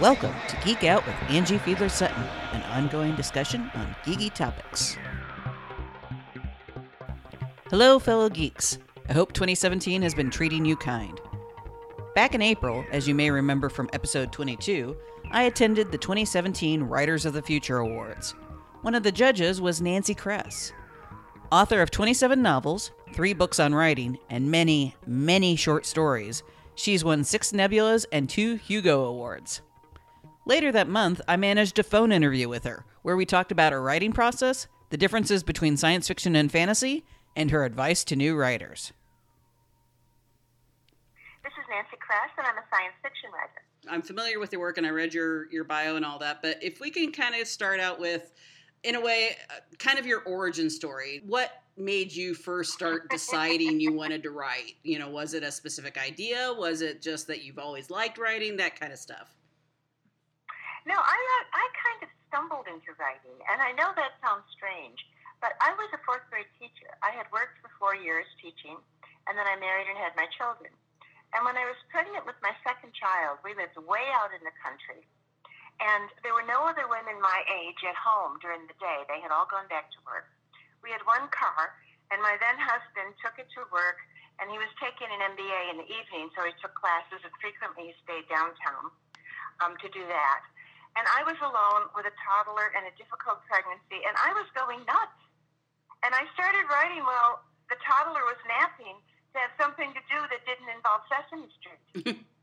Welcome to Geek Out with Angie Fiedler Sutton, an ongoing discussion on geeky topics. Hello, fellow geeks. I hope 2017 has been treating you kind. Back in April, as you may remember from episode 22, I attended the 2017 Writers of the Future Awards. One of the judges was Nancy Kress. Author of 27 novels, three books on writing, and many, many short stories, she's won six Nebulas and two Hugo Awards. Later that month, I managed a phone interview with her, where we talked about her writing process, the differences between science fiction and fantasy, and her advice to new writers. This is Nancy Kress, and I'm a science fiction writer. I'm familiar with your work, and I read your your bio and all that. But if we can kind of start out with, in a way, uh, kind of your origin story. What made you first start deciding you wanted to write? You know, was it a specific idea? Was it just that you've always liked writing? That kind of stuff. No, I I kind of stumbled into writing, and I know that sounds strange, but I was a fourth grade teacher. I had worked for four years teaching, and then I married and had my children. And when I was pregnant with my second child, we lived way out in the country, and there were no other women my age at home during the day. They had all gone back to work. We had one car, and my then husband took it to work, and he was taking an MBA in the evening, so he took classes, and frequently he stayed downtown um, to do that. And I was alone with a toddler and a difficult pregnancy, and I was going nuts. And I started writing while the toddler was napping to have something to do that didn't involve Sesame Street.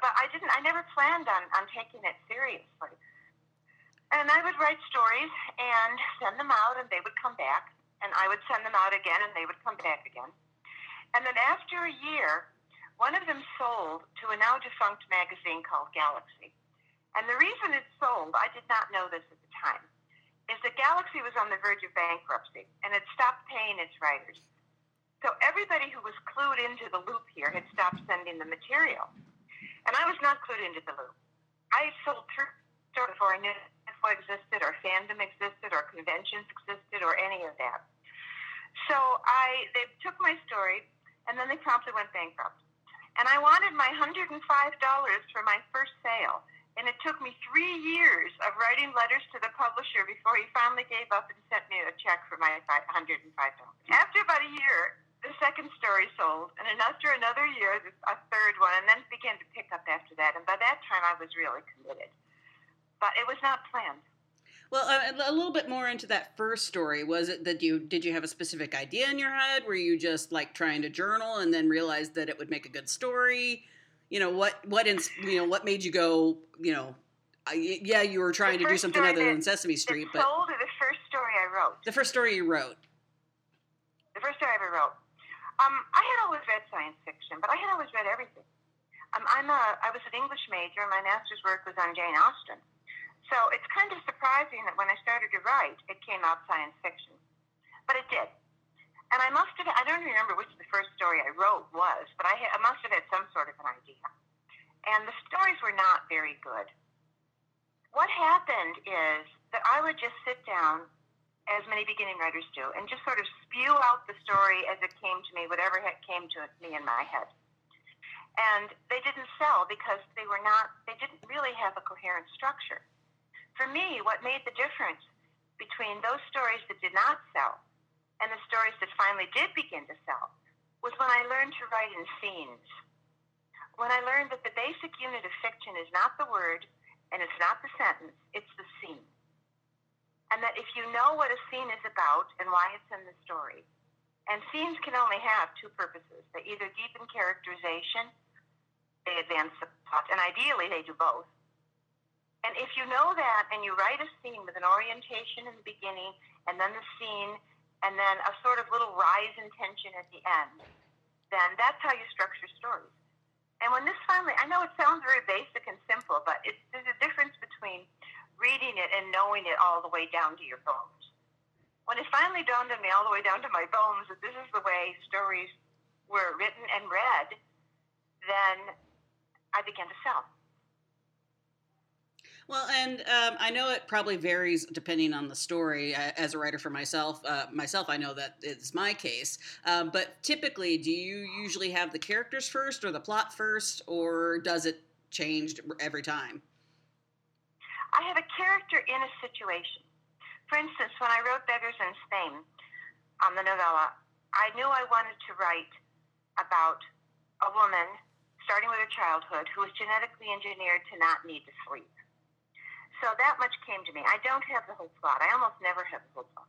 but I didn't. I never planned on on taking it seriously. And I would write stories and send them out, and they would come back, and I would send them out again, and they would come back again. And then after a year, one of them sold to a now defunct magazine called Galaxy. And the reason it sold, I did not know this at the time, is that Galaxy was on the verge of bankruptcy and had stopped paying its writers. So everybody who was clued into the loop here had stopped sending the material. And I was not clued into the loop. I sold through before I knew info existed or fandom existed or conventions existed or any of that. So I they took my story and then they promptly went bankrupt. And I wanted my $105 for my first sale and it took me three years of writing letters to the publisher before he finally gave up and sent me a check for my $105. After about a year, the second story sold, and after another year, a third one, and then it began to pick up after that. And by that time, I was really committed. But it was not planned. Well, uh, a little bit more into that first story. Was it that you did you have a specific idea in your head? Were you just like trying to journal and then realized that it would make a good story? you know what what in, you know what made you go you know yeah you were trying to do something other than Sesame Street but told or the first story I wrote the first story you wrote the first story I ever wrote um, I had always read science fiction but I had always read everything. Um, I'm a I was an English major. And my master's work was on Jane Austen. So it's kind of surprising that when I started to write it came out science fiction. But it did. And I must have, I don't remember which the first story I wrote was, but I, I must have had some sort of an idea. And the stories were not very good. What happened is that I would just sit down, as many beginning writers do, and just sort of spew out the story as it came to me, whatever came to me in my head. And they didn't sell because they were not, they didn't really have a coherent structure. For me, what made the difference between those stories that did not sell and the stories that finally did begin to sell was when I learned to write in scenes. When I learned that the basic unit of fiction is not the word and it's not the sentence, it's the scene. And that if you know what a scene is about and why it's in the story, and scenes can only have two purposes. They either deepen characterization, they advance the plot, and ideally they do both. And if you know that and you write a scene with an orientation in the beginning and then the scene and then a sort of little rise in tension at the end, then that's how you structure stories. And when this finally, I know it sounds very basic and simple, but there's a difference between reading it and knowing it all the way down to your bones. When it finally dawned on me all the way down to my bones that this is the way stories were written and read, then I began to sell. Well, and um, I know it probably varies depending on the story. As a writer for myself, uh, myself, I know that it's my case. Um, but typically, do you usually have the characters first, or the plot first, or does it change every time? I have a character in a situation. For instance, when I wrote Beggars in Spain, on the novella, I knew I wanted to write about a woman, starting with her childhood, who was genetically engineered to not need to sleep. So that much came to me. I don't have the whole plot. I almost never have the whole plot.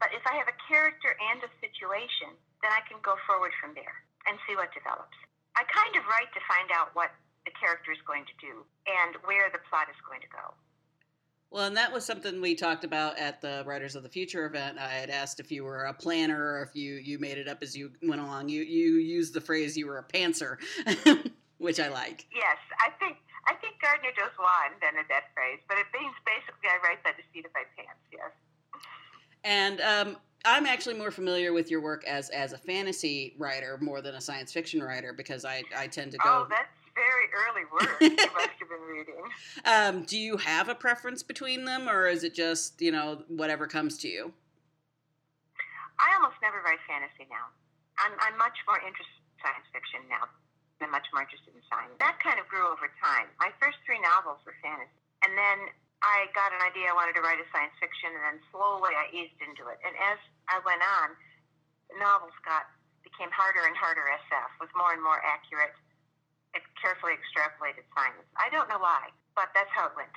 But if I have a character and a situation, then I can go forward from there and see what develops. I kind of write to find out what the character is going to do and where the plot is going to go. Well, and that was something we talked about at the Writers of the Future event. I had asked if you were a planner or if you, you made it up as you went along. You you used the phrase you were a pantser, which I like. Yes, I think I think Gardner Dozois invented that phrase, but it means basically I write by the seat of my pants. Yes. And um, I'm actually more familiar with your work as as a fantasy writer more than a science fiction writer because I I tend to go. Oh, that's very early work you must have been reading. Um, do you have a preference between them, or is it just you know whatever comes to you? I almost never write fantasy now. I'm I'm much more interested in science fiction now. I'm much more interested in science. That kind of grew over time. My first three novels were fantasy, and then I got an idea I wanted to write a science fiction, and then slowly I eased into it. And as I went on, the novels got became harder and harder SF was more and more accurate carefully extrapolated science. I don't know why, but that's how it went.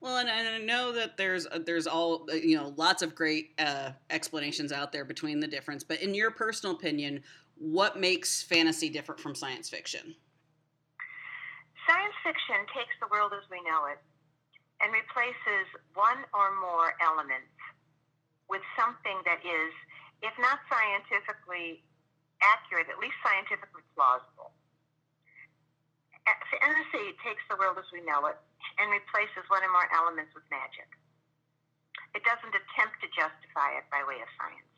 Well, and, and I know that there's uh, there's all uh, you know lots of great uh, explanations out there between the difference. But in your personal opinion, what makes fantasy different from science fiction? Science fiction takes the world as we know it and replaces one or more elements with something that is, if not scientifically accurate, at least scientifically plausible fantasy takes the world as we know it and replaces one or more elements with magic. It doesn't attempt to justify it by way of science.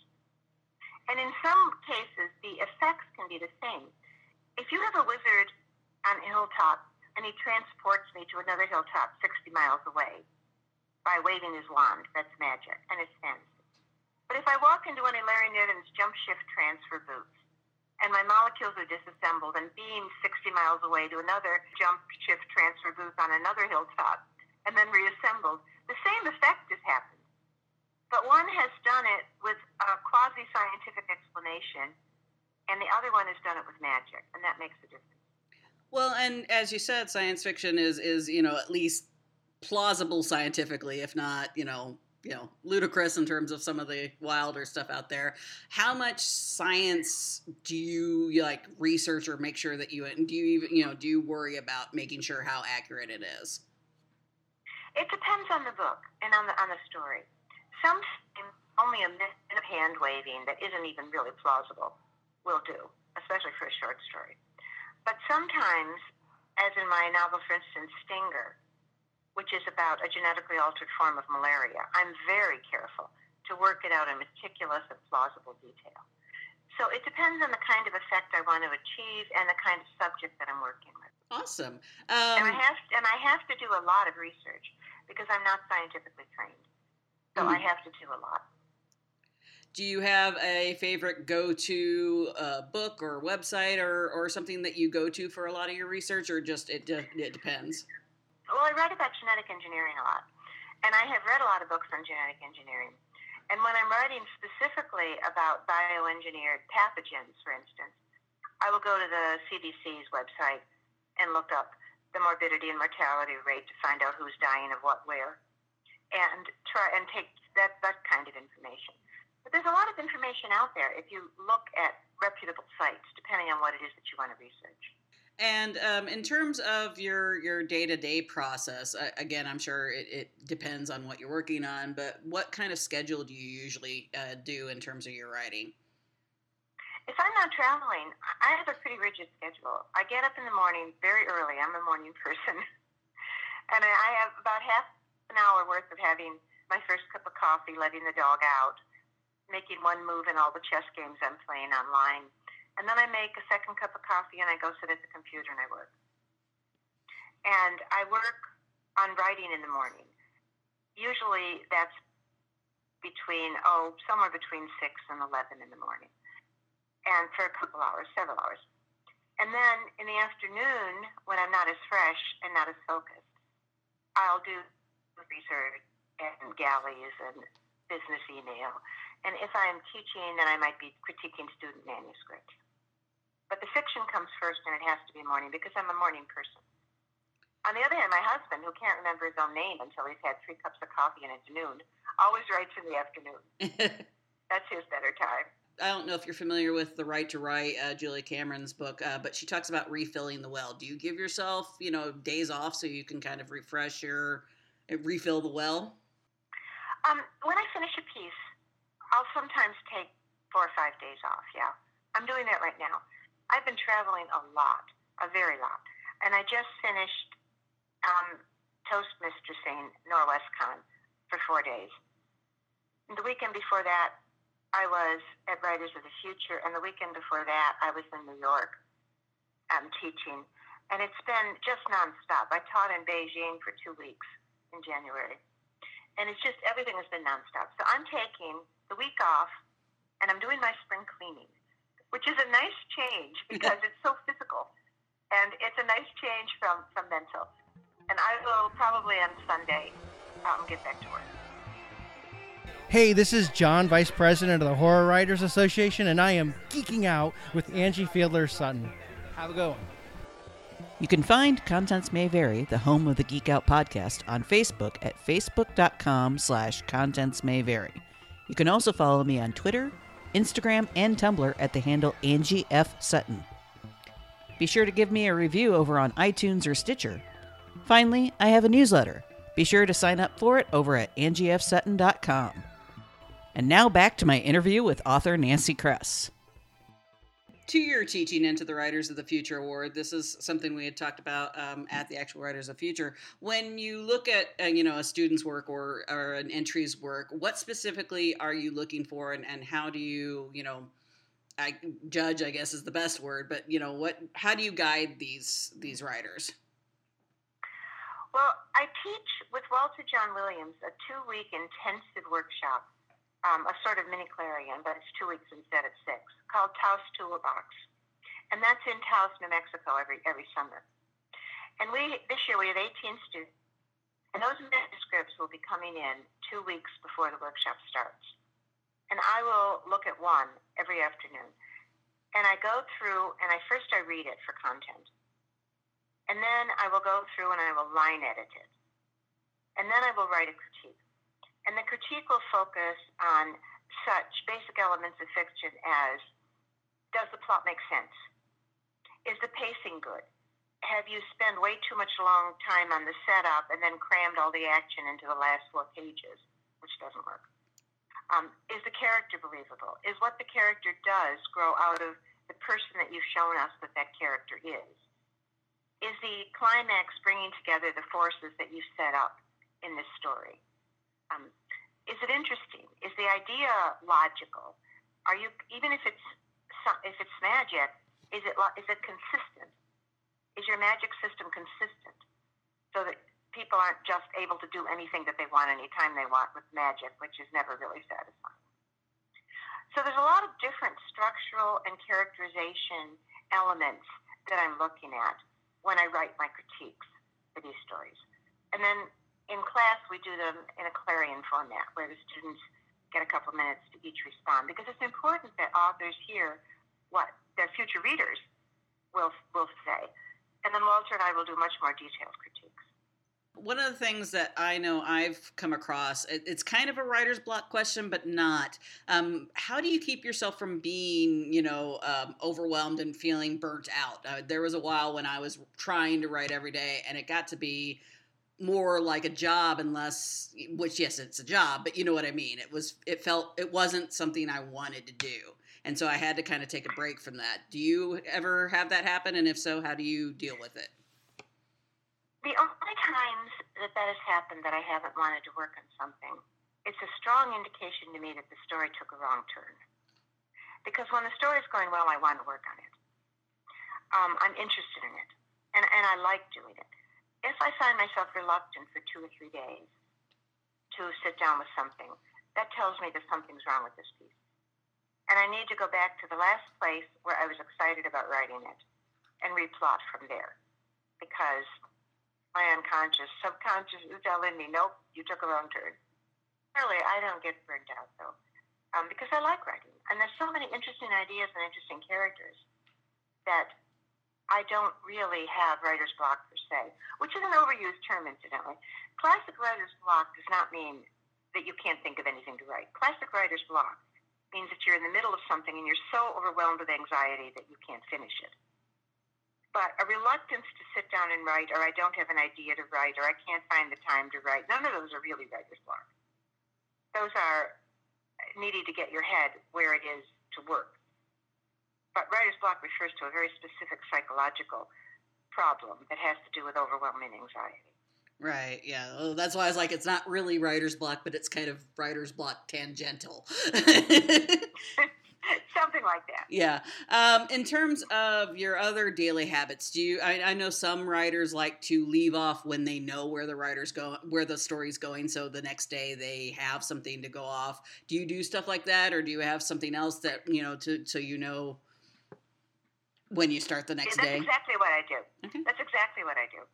And in some cases, the effects can be the same. If you have a wizard on a hilltop and he transports me to another hilltop 60 miles away by waving his wand, that's magic, and it's fantasy. But if I walk into one of Larry Niven's jump shift and my molecules are disassembled and beamed 60 miles away to another jump shift transfer booth on another hilltop and then reassembled, the same effect has happened. But one has done it with a quasi scientific explanation, and the other one has done it with magic, and that makes a difference. Well, and as you said, science fiction is is you know at least plausible scientifically, if not you know you know ludicrous in terms of some of the wilder stuff out there. How much science do you like research or make sure that you do you even you know do you worry about making sure how accurate it is? It depends on the book and on the on the story. Some only a minute of hand waving that isn't even really plausible. Will do especially for a short story. But sometimes as in my novel for instance stinger which is about a genetically altered form of malaria. I'm very careful to work it out in meticulous and plausible detail. So it depends on the kind of effect I want to achieve and the kind of subject that I'm working with. Awesome. Um, and I um, have and I have to do a lot of research because I'm not scientifically trained, so mm. I have to do a lot. Do you have a favorite go-to uh, book or website or, or something that you go to for a lot of your research, or just it it depends? Well, I write about genetic engineering a lot, and I have read a lot of books on genetic engineering. And when I'm writing specifically about bioengineered pathogens, for instance, I will go to the CDC's website and look up the morbidity and mortality rate to find out who's dying of what where, and try and take that that kind of information. But there's a lot of information out there if you look at reputable sites, depending on what it is that you want to research. And um, in terms of your your day to day process, again, I'm sure it, it, depends on what you're working on. But what kind of schedule do you usually uh, do in terms of your writing? If I'm not traveling, I have a pretty rigid schedule. I get up in the morning very early. I'm a morning person, and I have about half an hour worth of having my first cup of coffee, letting the dog out, making one move in all the chess games I'm playing online and then I make a second cup of coffee and I go sit at the computer and I work. And I work on writing in the morning. Usually that's between, oh, somewhere between 6 and 11 in the morning. And for a couple hours, several hours. And then in the afternoon, when I'm not as fresh and not as focused, I'll do research and galleys and business email. And if I'm teaching, then I might be critiquing student manuscripts. But the fiction comes first, and it has to be morning because I'm a morning person. On the other hand, my husband, who can't remember his own name until he's had three cups of coffee and it's noon, always writes in the afternoon. That's his better time. I don't know if you're familiar with the Right to Write, uh, Julia Cameron's book, uh, but she talks about refilling the well. Do you give yourself, you know, days off so you can kind of refresh your, uh, refill the well? Um, when I finish a piece, I'll sometimes take four or five days off. Yeah, I'm doing that right now. I've been traveling a lot, a very lot, and I just finished um, Toastmistressing Norwescon for four days. And the weekend before that, I was at Writers of the Future, and the weekend before that, I was in New York um, teaching. And it's been just nonstop. I taught in Beijing for two weeks in January. And it's just everything has been nonstop. So I'm taking the week off, and I'm doing my spring cleaning, which is a nice change because it's so physical. And it's a nice change from, from mental. And I will probably on Sunday um, get back to work. Hey, this is John, Vice President of the Horror Writers Association, and I am geeking out with Angie Fiedler Sutton. Have a go. You can find Contents May Vary, the home of the Geek Out podcast, on Facebook at facebook.com slash contents may vary. You can also follow me on Twitter, Instagram, and Tumblr at the handle Angie F. Sutton. Be sure to give me a review over on iTunes or Stitcher. Finally, I have a newsletter. Be sure to sign up for it over at angiefsutton.com. And now back to my interview with author Nancy Kress. To your teaching into the Writers of the Future Award, this is something we had talked about um, at the actual Writers of the Future. When you look at uh, you know a student's work or, or an entry's work, what specifically are you looking for, and, and how do you you know I judge? I guess is the best word, but you know what? How do you guide these these writers? Well, I teach with Walter John Williams a two week intensive workshop um, a sort of mini clarion, but it's two weeks instead of six, called Taos Toolbox. And that's in Taos, New Mexico every, every summer. And we this year we have 18 students, and those manuscripts will be coming in two weeks before the workshop starts. And I will look at one every afternoon. And I go through, and I first I read it for content. And then I will go through and I will line edit it. And then I will write a critique. And the critique will focus on such basic elements of fiction as does the plot make sense? Is the pacing good? Have you spent way too much long time on the setup and then crammed all the action into the last four pages, which doesn't work? Um, is the character believable? Is what the character does grow out of the person that you've shown us that that character is? Is the climax bringing together the forces that you've set up in this story? Um, is it interesting? Is the idea logical? Are you even if it's if it's magic? Is it is it consistent? Is your magic system consistent so that people aren't just able to do anything that they want anytime they want with magic, which is never really satisfying? So there's a lot of different structural and characterization elements that I'm looking at when I write my critiques for these stories. And then in class, we do them in a clarion format where the students get a couple of minutes to each respond because it's important that authors hear what their future readers will will say. And then Walter and I will do much more detailed critiques. One of the things that I know I've come across, it's kind of a writer's block question, but not. Um, how do you keep yourself from being, you know, um, overwhelmed and feeling burnt out? Uh, there was a while when I was trying to write every day, and it got to be more like a job unless which yes it's a job but you know what i mean? It was it felt it wasn't something i wanted to do. And so i had to kind of take a break from that. Do you ever have that happen? And if so how do you deal with it? The only times that that has happened that i haven't wanted to work on something it's a strong indication to me that the story took a wrong turn. Because when the story is going well i want to work on it. Um, i'm interested in it. And, and i like doing it if I find myself reluctant for two or three days to sit down with something, that tells me that something's wrong with this piece. And I need to go back to the last place where I was excited about writing it and replot from there. Because my unconscious, subconscious is telling me, nope, you took a wrong turn. Really, I don't get burned out though, um, because I like writing. And there's so many interesting ideas and interesting characters that I don't really have writer's block per se, which is an overused term, incidentally. Classic writer's block does not mean that you can't think of anything to write. Classic writer's block means that you're in the middle of something and you're so overwhelmed with anxiety that you can't finish it. But a reluctance to sit down and write, or I don't have an idea to write, or I can't find the time to write, none of those are really writer's block. Those are needing to get your head where it is to work. But writer's block refers to a very specific psychological problem that has to do with overwhelming anxiety. Right. Yeah. Well, that's why I was like, it's not really writer's block, but it's kind of writer's block tangential. Something like that. Yeah. Um, in terms of your other daily habits, do you? I, I, know some writers like to leave off when they know where the writer's go, where the story's going, so the next day they have something to go off. Do you do stuff like that, or do you have something else that you know to so you know when you start the next that's day? That's exactly what I do. Okay. That's exactly what I do.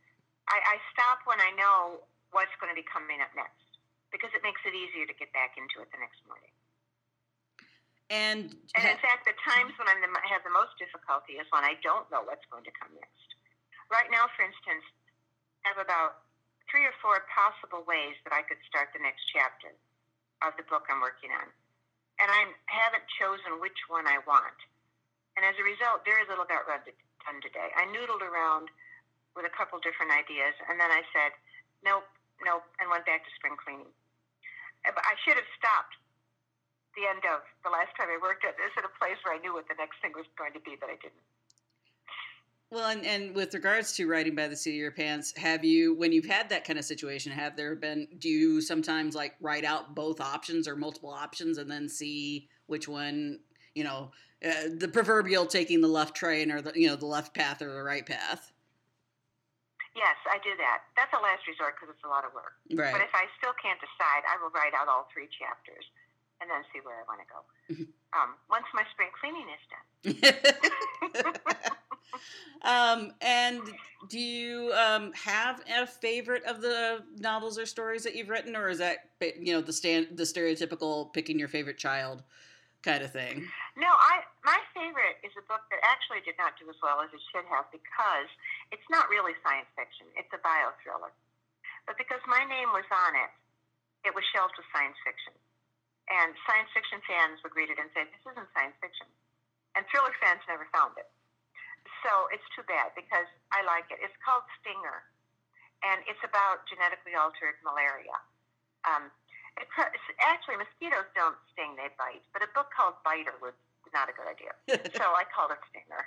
I, I stop when I know what's going to be coming up next because it makes it easier to get back into it the next morning. And, and in fact, the times when I have the most difficulty is when I don't know what's going to come next. Right now, for instance, I have about three or four possible ways that I could start the next chapter of the book I'm working on. And I haven't chosen which one I want. And as a result, very little got done today. I noodled around with a couple different ideas, and then I said, nope, nope, and went back to spring cleaning. I should have stopped the end of the last time I worked at this at a place where I knew what the next thing was going to be, but I didn't. Well, and, and with regards to writing by the seat of your pants, have you, when you've had that kind of situation, have there been, do you sometimes like write out both options or multiple options and then see which one, you know, uh, the proverbial taking the left train or the you know the left path or the right path. Yes, I do that. That's a last resort because it's a lot of work. Right. But if I still can't decide, I will write out all three chapters and then see where I want to go. um, once my spring cleaning is done. um, and do you um, have a favorite of the novels or stories that you've written, or is that you know the stand the stereotypical picking your favorite child kind of thing? No, I my favorite is a book that actually did not do as well as it should have because it's not really science fiction. It's a bio thriller. But because my name was on it, it was shelved as science fiction. And science fiction fans would read it and say, This isn't science fiction. And thriller fans never found it. So it's too bad because I like it. It's called Stinger. And it's about genetically altered malaria. Um, it, actually, mosquitoes don't sting; they bite. But a book called Biter was not a good idea. so I called it Stinger.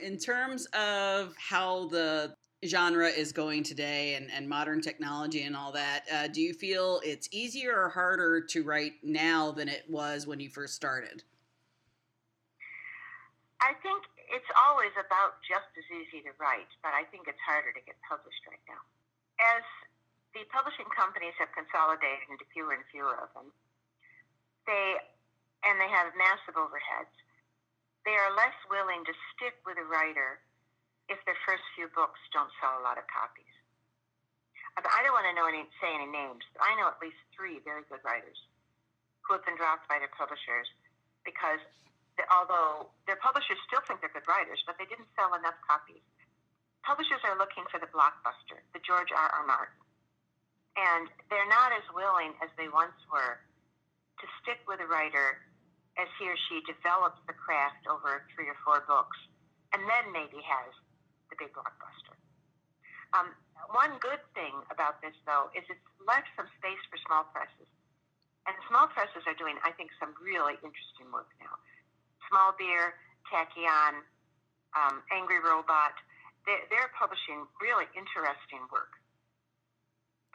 In terms of how the genre is going today and, and modern technology and all that, uh, do you feel it's easier or harder to write now than it was when you first started? I think it's always about just as easy to write, but I think it's harder to get published right now. As the publishing companies have consolidated into fewer and fewer of them. They and they have massive overheads. They are less willing to stick with a writer if their first few books don't sell a lot of copies. I don't want to know any, say any names, but I know at least three very good writers who have been dropped by their publishers because although their publishers still think they're good writers, but they didn't sell enough copies. Publishers are looking for the blockbuster, the George R. R. Martin and they're not as willing as they once were to stick with a writer as he or she develops the craft over three or four books and then maybe has the big blockbuster. Um, one good thing about this, though, is it's left some space for small presses. And small presses are doing, I think, some really interesting work now. Small Beer, Tachyon, um, Angry Robot, they're, they're publishing really interesting work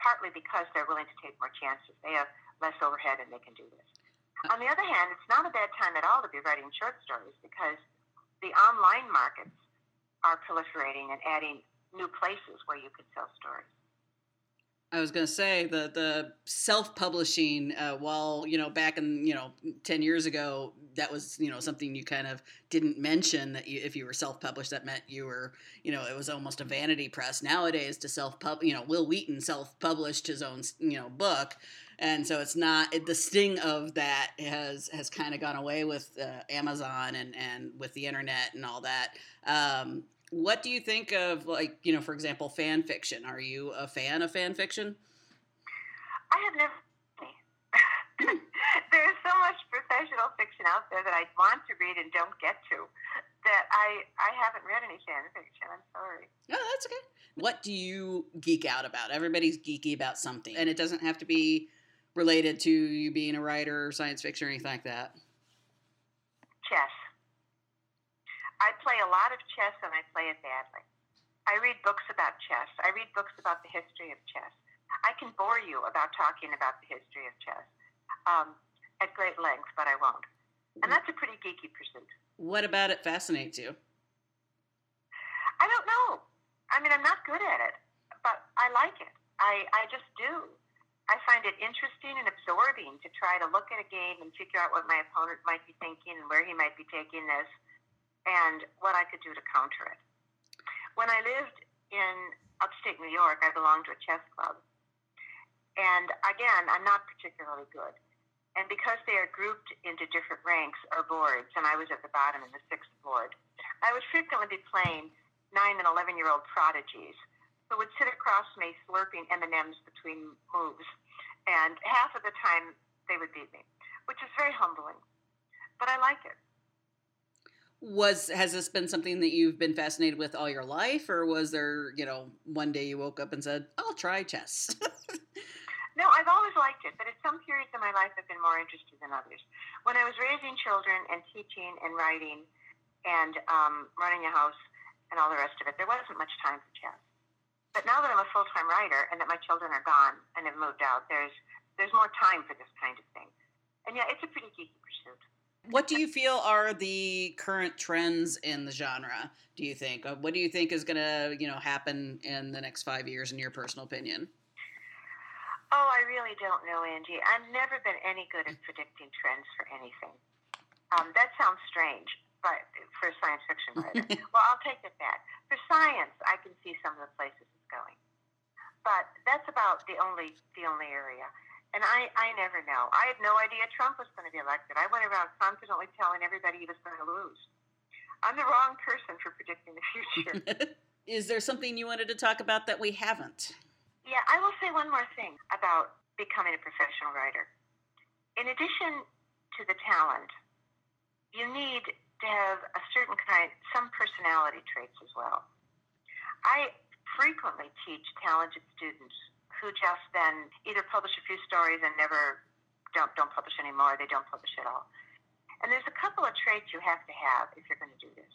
partly because they're willing to take more chances. They have less overhead and they can do this. Uh, On the other hand, it's not a bad time at all to be writing short stories because the online markets are proliferating and adding new places where you could sell stories. I was going to say the the self publishing. Uh, while you know back in you know ten years ago, that was you know something you kind of didn't mention that you, if you were self published, that meant you were you know it was almost a vanity press. Nowadays, to self pub, you know, Wil Wheaton self published his own you know book, and so it's not it, the sting of that has has kind of gone away with uh, Amazon and and with the internet and all that. Um, what do you think of like you know for example fan fiction? Are you a fan of fan fiction? I have never there's so much professional fiction out there that i want to read and don't get to that i i haven't read any fan fiction. I'm sorry. No oh, that's okay. What do you geek out about? Everybody's geeky about something and it doesn't have to be related to you being a writer or science fiction or anything like that. Chess I play a lot of chess and I play it badly. I read books about chess. I read books about the history of chess. I can bore you about talking about the history of chess um, at great length, but I won't. And that's a pretty geeky pursuit. What about it fascinates you? I don't know. I mean, I'm not good at it, but I like it. I, I just do. I find it interesting and absorbing to try to look at a game and figure out what my opponent might be thinking and where he might be taking this and what I could do to counter it. When I lived in upstate New York, I belonged to a chess club. And again, I'm not particularly good. And because they are grouped into different ranks or boards, and I was at the bottom in the sixth board, I would frequently be playing nine and 11 year old prodigies who would sit across me slurping M&Ms between moves. And half of the time they would beat me, which is very humbling. But I like it was has this been something that you've been fascinated with all your life or was there you know one day you woke up and said i'll try chess. No i've always liked it but at some periods of my life i've been more interested than others. When i was raising children and teaching and writing and um, running a house and all the rest of it there wasn't much time for chess. But now that i'm a full-time writer and that my children are gone and have moved out there's there's more time for this kind of thing. And yeah it's a pretty geeky pursuit what do you feel are the current trends in the genre? Do you think? Uh, what do you think is going to, you know, happen in the next five years, in your personal opinion? Oh, I really don't know, Angie. I've never been any good at predicting trends for anything. Um, that sounds strange, but for a science fiction writer, well, I'll take it back. For science, I can see some of the places it's going, but that's about the only the only area. And I, I never know. I had no idea Trump was going to be elected. I went around confidently telling everybody he was going to lose. I'm the wrong person for predicting the future. Is there something you wanted to talk about that we haven't? Yeah, I will say one more thing about becoming a professional writer. In addition to the talent, you need to have a certain kind, some personality traits as well. I frequently teach talented students who just then either publish a few stories and never don't don't publish anymore. They don't publish at all. And there's a couple of traits you have to have if you're going to do this.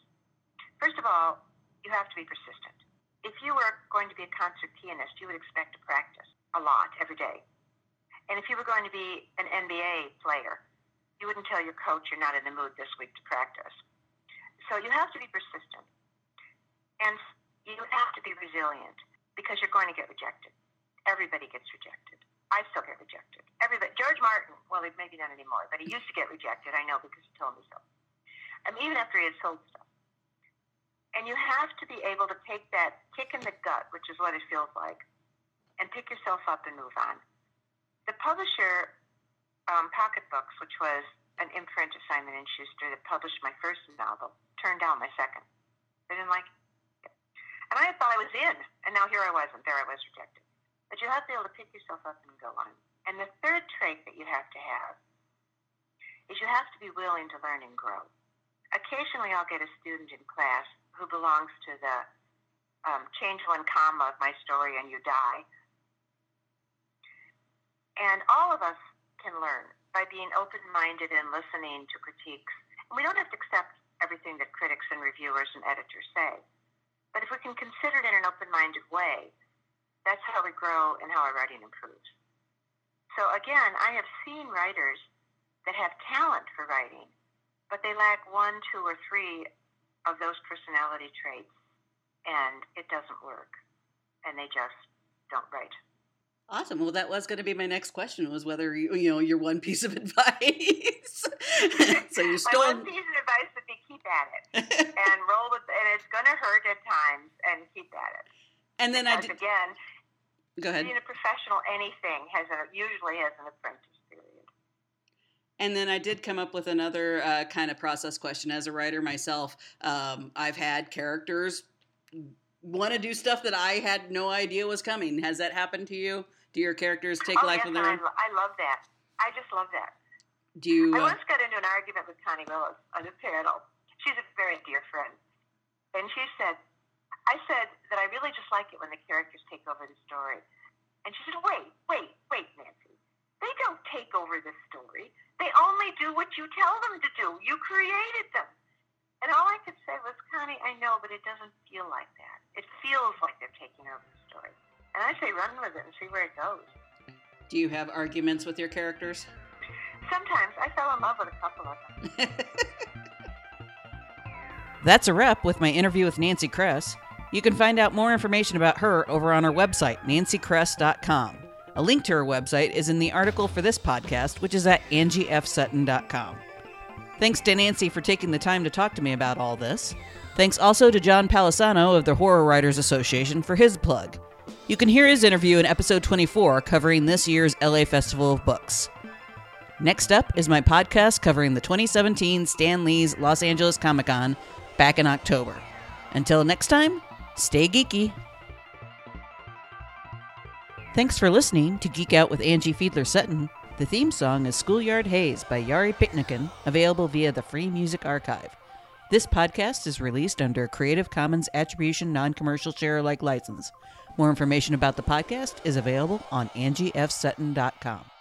First of all, you have to be persistent. If you were going to be a concert pianist, you would expect to practice a lot every day. And if you were going to be an NBA player, you wouldn't tell your coach you're not in the mood this week to practice. So you have to be persistent. And you have to be resilient because you're going to get rejected. Everybody gets rejected. I still get rejected. Everybody. George Martin, well, maybe not anymore, but he used to get rejected. I know because he told me so. I mean, even after he had sold stuff. And you have to be able to take that kick in the gut, which is what it feels like, and pick yourself up and move on. The publisher, um, Pocketbooks, which was an imprint of Simon and Schuster that published my first novel, turned down my second. They didn't like it. And I thought I was in, and now here I was, and there I was rejected. But you have to be able to pick yourself up and go on. And the third trait that you have to have is you have to be willing to learn and grow. Occasionally, I'll get a student in class who belongs to the um, change one comma of my story and you die. And all of us can learn by being open minded and listening to critiques. And we don't have to accept everything that critics and reviewers and editors say. But if we can consider it in an open minded way, that's how we grow and how our writing improves. So again, I have seen writers that have talent for writing, but they lack one, two, or three of those personality traits, and it doesn't work, and they just don't write. Awesome. Well, that was going to be my next question was whether you, you know your one piece of advice. so you stole. My one piece of advice would be keep at it and roll with, and it's going to hurt at times, and keep at it. And then because I did. again, Go ahead. being a professional, anything has a usually has an apprentice period. And then I did come up with another uh, kind of process question. As a writer myself, um, I've had characters want to do stuff that I had no idea was coming. Has that happened to you? Do your characters take oh, life yes, of their I, own? I love that. I just love that. Do you? I Uh, once got into an argument with Connie Willis on a panel. She's a very dear friend. And she said, I said that I really just like it when the characters take over the story. And she said, wait, wait, wait, Nancy. They don't take over the story. They only do what you tell them to do. You created them. And all I could say was, Connie, I know, but it doesn't feel like that. It feels like they're taking over the story. And I say run with it and see where it goes. do you have arguments with your characters? Sometimes I fell in love with a couple of them. That's a wrap with my interview with Nancy Kress. You can find out more information about her over on our website, nancykress.com. A link to her website is in the article for this podcast, which is at angiefsutton.com. Thanks to Nancy for taking the time to talk to me about all this. Thanks also to John Palisano of the Horror Writers Association for his plug. You can hear his interview in episode 24 covering this year's LA Festival of Books. Next up is my podcast covering the 2017 Stan Lee's Los Angeles Comic Con back in October. Until next time, stay geeky. Thanks for listening to Geek Out with Angie Fiedler Sutton. The theme song is Schoolyard Haze by Yari Picnican, available via the Free Music Archive. This podcast is released under a Creative Commons Attribution Non Commercial Share Alike license. More information about the podcast is available on angiefsutton.com.